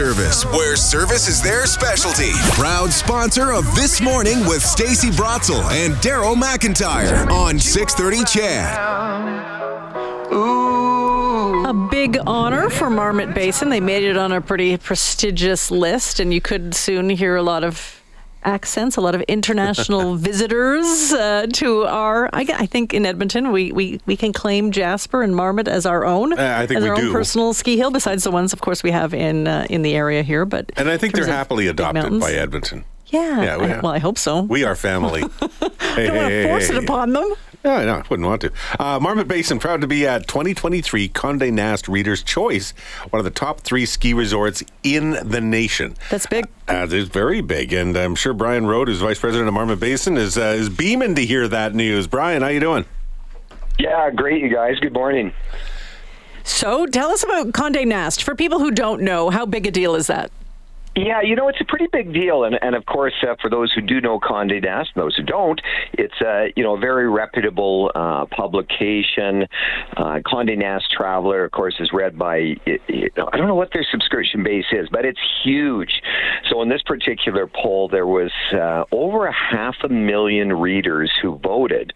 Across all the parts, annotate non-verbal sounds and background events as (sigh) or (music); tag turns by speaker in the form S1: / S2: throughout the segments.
S1: Service, where service is their specialty. Proud sponsor of This Morning with Stacy Brotzel and Daryl McIntyre on 630 CHED.
S2: A big honor for Marmot Basin. They made it on a pretty prestigious list, and you could soon hear a lot of accents, a lot of international (laughs) visitors uh, to our. I, I, think in Edmonton, we, we, we can claim Jasper and Marmot as our own.
S3: Uh, I think
S2: as
S3: we
S2: our
S3: do.
S2: own personal ski hill, besides the ones, of course, we have in uh, in the area here. But
S3: and I think they're
S2: in terms of
S3: happily adopted by Edmonton.
S2: Yeah,
S3: Yeah, we
S2: I- well, I hope so.
S3: We are family. (laughs) hey,
S2: don't
S3: hey,
S2: want to
S3: hey,
S2: force
S3: hey.
S2: it upon them.
S3: Yeah, no, I wouldn't want to. Uh, Marmot Basin, proud to be at 2023 Condé Nast Reader's Choice, one of the top three ski resorts in the nation.
S2: That's big.
S3: Uh, it's very big, and I'm sure Brian Rode, who's vice president of Marmot Basin, is uh, is beaming to hear that news. Brian, how you doing?
S4: Yeah, great, you guys. Good morning.
S2: So tell us about Condé Nast. For people who don't know, how big a deal is that?
S4: Yeah, you know, it's a pretty big deal. And, and of course, uh, for those who do know Condé Nast and those who don't, it's a, you know, a very reputable uh, publication. Uh, Condé Nast Traveler, of course, is read by, I don't know what their subscription base is, but it's huge. So in this particular poll, there was uh, over a half a million readers who voted.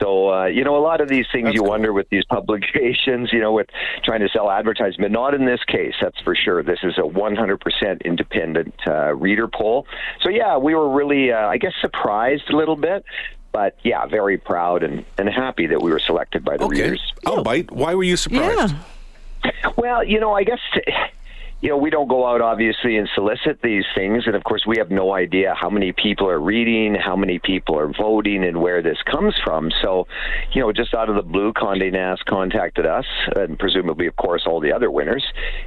S4: So uh, you know, a lot of these things
S3: That's
S4: you
S3: cool.
S4: wonder with these (laughs) publications, you know, with trying to sell advertisement. Not in this case, that's for sure. This is a 100% independent uh, reader poll. So yeah, we were really, uh, I guess, surprised a little bit, but yeah, very proud and, and happy that we were selected by the
S3: Okay.
S4: readers.
S3: I'll bite. Why were you surprised?
S2: Yeah.
S4: Well, you know, I guess you know we don't go out obviously and solicit these things, and of course we have no idea how many people are reading, how many people are voting, and where this comes from. So, you know, just out of the blue, Condé Nast contacted us, and presumably, of course, all the other winners,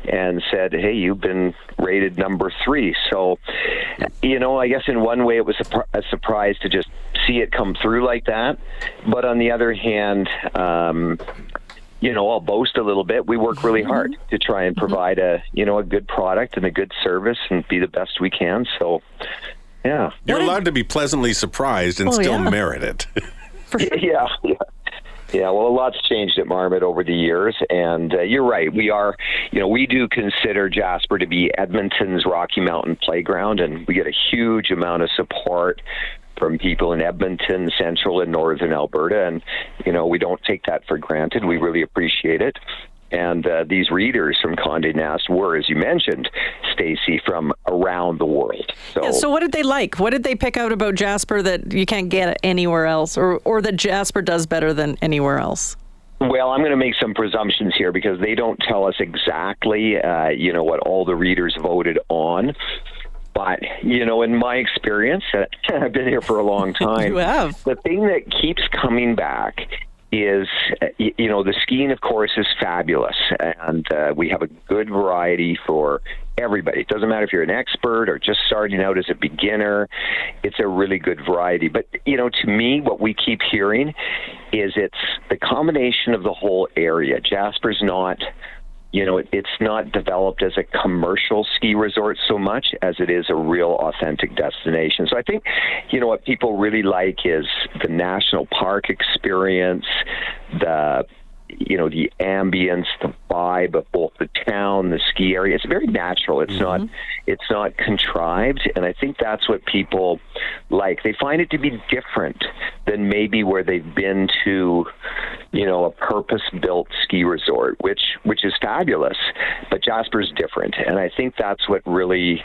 S4: and said, "Hey, you've been rated number three. So, you know, I guess in one way it was a, surprise to just see it come through like that, but on the other hand. Um, you know, I'll boast a little bit. We work really hard to try and provide a, you know, a good product and a good service and be the best we can. So, yeah.
S3: You're allowed to be pleasantly surprised and
S2: Oh,
S3: still
S2: yeah.
S3: merit it. (laughs) (laughs)
S4: Yeah. Yeah. Yeah, well, a lot's changed at Marmot over the years, and uh, you're right. We are, you know, we do consider Jasper to be Edmonton's Rocky Mountain playground, and we get a huge amount of support from people in Edmonton, central and northern Alberta, and you know, we don't take that for granted. We really appreciate it. And uh, these readers from Condé Nast were, as you mentioned, Stacy, from around the world. So,
S2: Yeah, so what did they like? What did they pick out about Jasper that you can't get anywhere else, or or that Jasper does better than anywhere else?
S4: Well, I'm going to make some presumptions here because they don't tell us exactly, uh, you know, what all the readers voted on. But you know, in my experience, (laughs) I've been here for a long (laughs) time.
S2: You have.
S4: The thing that keeps coming back is, you know, the skiing, of course, is fabulous, and uh, we have a good variety for everybody. It doesn't matter if you're an expert or just starting out as a beginner. It's a really good variety. But you know, to me, what we keep hearing is it's the combination of the whole area. Jasper's not you know, it, it's not developed as a commercial ski resort so much as it is a real authentic destination. So I think, you know, what people really like is the national park experience, the you know the ambience, the vibe of both the town, the ski area. It's very natural. It's not mm-hmm. it's not contrived, and I think that's what people like. They find it to be different than maybe where they've been to, you know, a purpose-built ski resort, which which is fabulous. But Jasper's different, and I think that's what really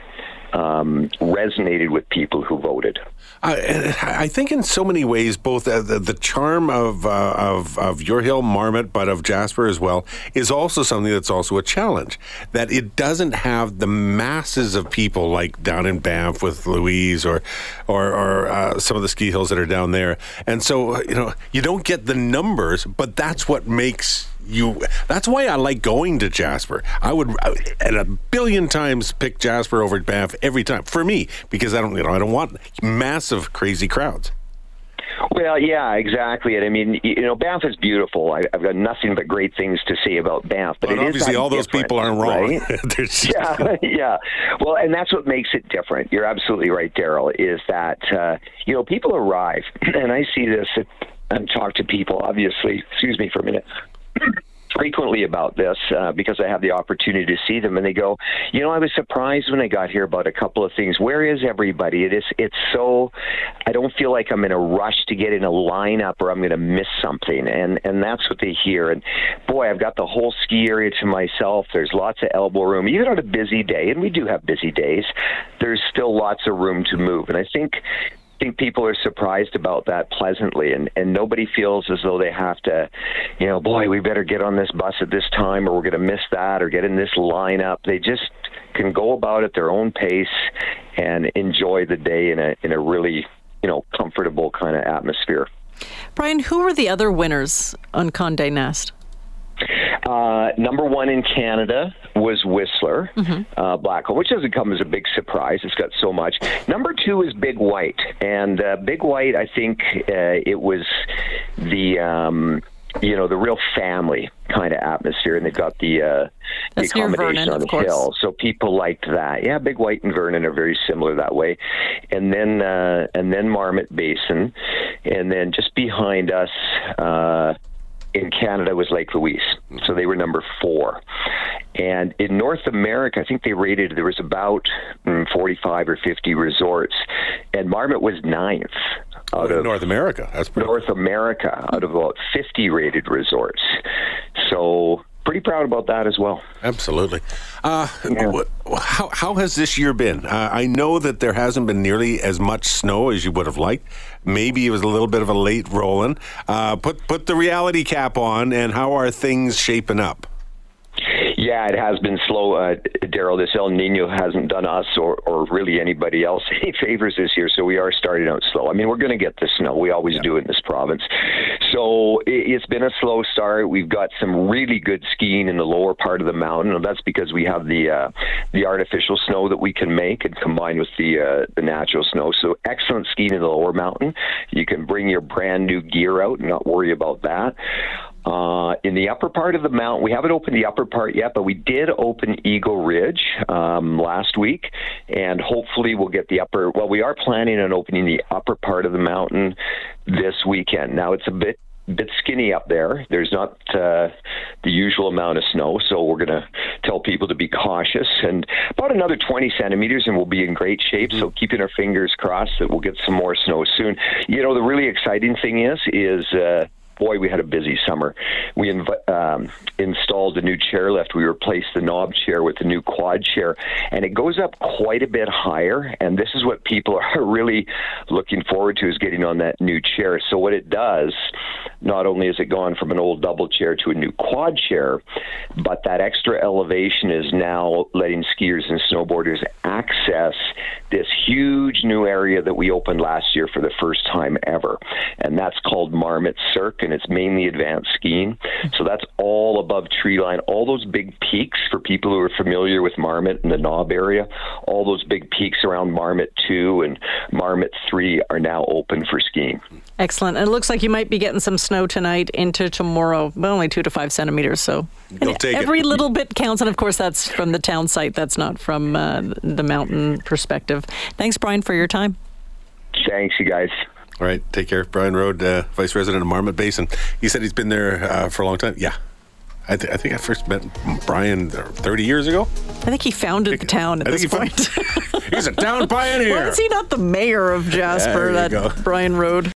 S4: um, resonated with people who voted.
S3: I, I think in so many ways, both uh, the, the charm of, uh, of of your hill, Marmot, but of Jasper as well, is also something that's also a challenge. That it doesn't have the masses of people like down in Banff with Louise or or, or uh, some of the ski hills that are down there, and so you know you don't get the numbers, but that's what makes you that's why I like going to Jasper. I would at a billion times pick Jasper over Banff every time for me because I don't you know I don't want massive crazy crowds.
S4: Well, yeah, exactly. And I mean, you know, Banff is beautiful. I, I've got nothing but great things to say about Banff. But
S3: But obviously all those people aren't wrong.
S4: right? (laughs) Yeah, (laughs) (laughs) yeah. Well, and that's what makes it different. You're absolutely right, Daryl. Is that uh, you know people arrive, (clears throat) and I see this and talk to people. Obviously, excuse me for a minute. Frequently about this uh, because I have the opportunity to see them, and they go, you know, I was surprised when I got here about a couple of things. Where is everybody? It is, it's so, I don't feel like I'm in a rush to get in a lineup or I'm going to miss something, and and that's what they hear. And boy, I've got the whole ski area to myself. There's lots of elbow room, even on a busy day, and we do have busy days. There's still lots of room to move, and I think think people are surprised about that pleasantly and and nobody feels as though they have to you know boy we better get on this bus at this time or we're going to miss that or get in this lineup. They just can go about at their own pace and enjoy the day in a in a really you know comfortable kind of atmosphere.
S2: Brian who were the other winners on Condé Nast?
S4: Uh, number one in Canada was Whistler mm-hmm. uh, Blackcomb, which doesn't come as a big surprise. It's got so much. Number two is Big White, and uh, Big White, I think uh, it was the. Um, you know the real family kind of atmosphere, and they've got the, uh, the accommodation
S2: Vernon,
S4: on the hill, so people liked that. Yeah, Big White and Vernon are very similar that way, and then uh, and then Marmot Basin, and then just behind us. Uh, in Canada was Lake Louise. So they were number four. And in North America, I think they rated there was about mm, 45 or 50 resorts, and Marmot was ninth out of
S3: North America. That's
S4: North America out of about 50 rated resorts. So pretty proud about that as well.
S3: Absolutely. Uh, yeah. how, how has this year been? Uh, I know that there hasn't been nearly as much snow as you would have liked. Maybe it was a little bit of a late rolling. Uh, put put the reality cap on, and how are things shaping up?
S4: Yeah, it has been slow, uh, Daryl. This El Nino hasn't done us or, or really anybody else (laughs) any favors this year, so we are starting out slow. I mean, we're going to get the snow. We always yeah. do in this province. So it, has been a slow start. We've got some really good skiing in the lower part of the mountain, and that's because we have the uh, the artificial snow that we can make and combine with the uh, the natural snow. So excellent skiing in the lower mountain. You can bring your brand new gear out and not worry about that. Uh, in the upper part of the mountain, we haven't opened the upper part yet, but we did open Eagle Ridge um, last week, and hopefully we'll get the upper. Well, we are planning on opening the upper part of the mountain this weekend. Now it's a bit bit skinny up there. There's not uh, the usual amount of snow, so we're going to tell people to be cautious. And about another 20 centimeters, and we'll be in great shape. Mm-hmm. So keeping our fingers crossed that we'll get some more snow soon. You know, the really exciting thing is is. Uh, boy, we had a busy summer. We inv- um, installed a new chairlift. We replaced the knob chair with a new quad chair, and it goes up quite a bit higher. And this is what people (laughs) are really looking forward to is getting on that new chair. So what it does, not only is it gone from an old double chair to a new quad chair, but that extra elevation is now letting skiers and snowboarders access this huge new area that we opened last year for the first time ever, and that's called Marmot Cirque and it's mainly advanced skiing. So that's all above tree line. All those big peaks for people who are familiar with Marmot and the Knob area, all those big peaks around Marmot 2 and Marmot 3 are now open for skiing.
S2: Excellent. And it looks like you might be getting some snow tonight into tomorrow, but only two to five centimeters. So every
S3: it.
S2: little bit counts. And of course, that's from the town site. That's not from uh, the mountain perspective. Thanks, Brian, for your time.
S4: Thanks, you guys.
S3: All right, take care. Brian Rode, uh, Vice President of Marmot Basin. He said he's been there uh, for a long time. Yeah. I, th- I, think I first met Brian 30 years ago.
S2: I think he founded the town at
S3: I
S2: this point. (laughs)
S3: he's a town pioneer.
S2: Why is he not the mayor of Jasper, that go. Brian Rode?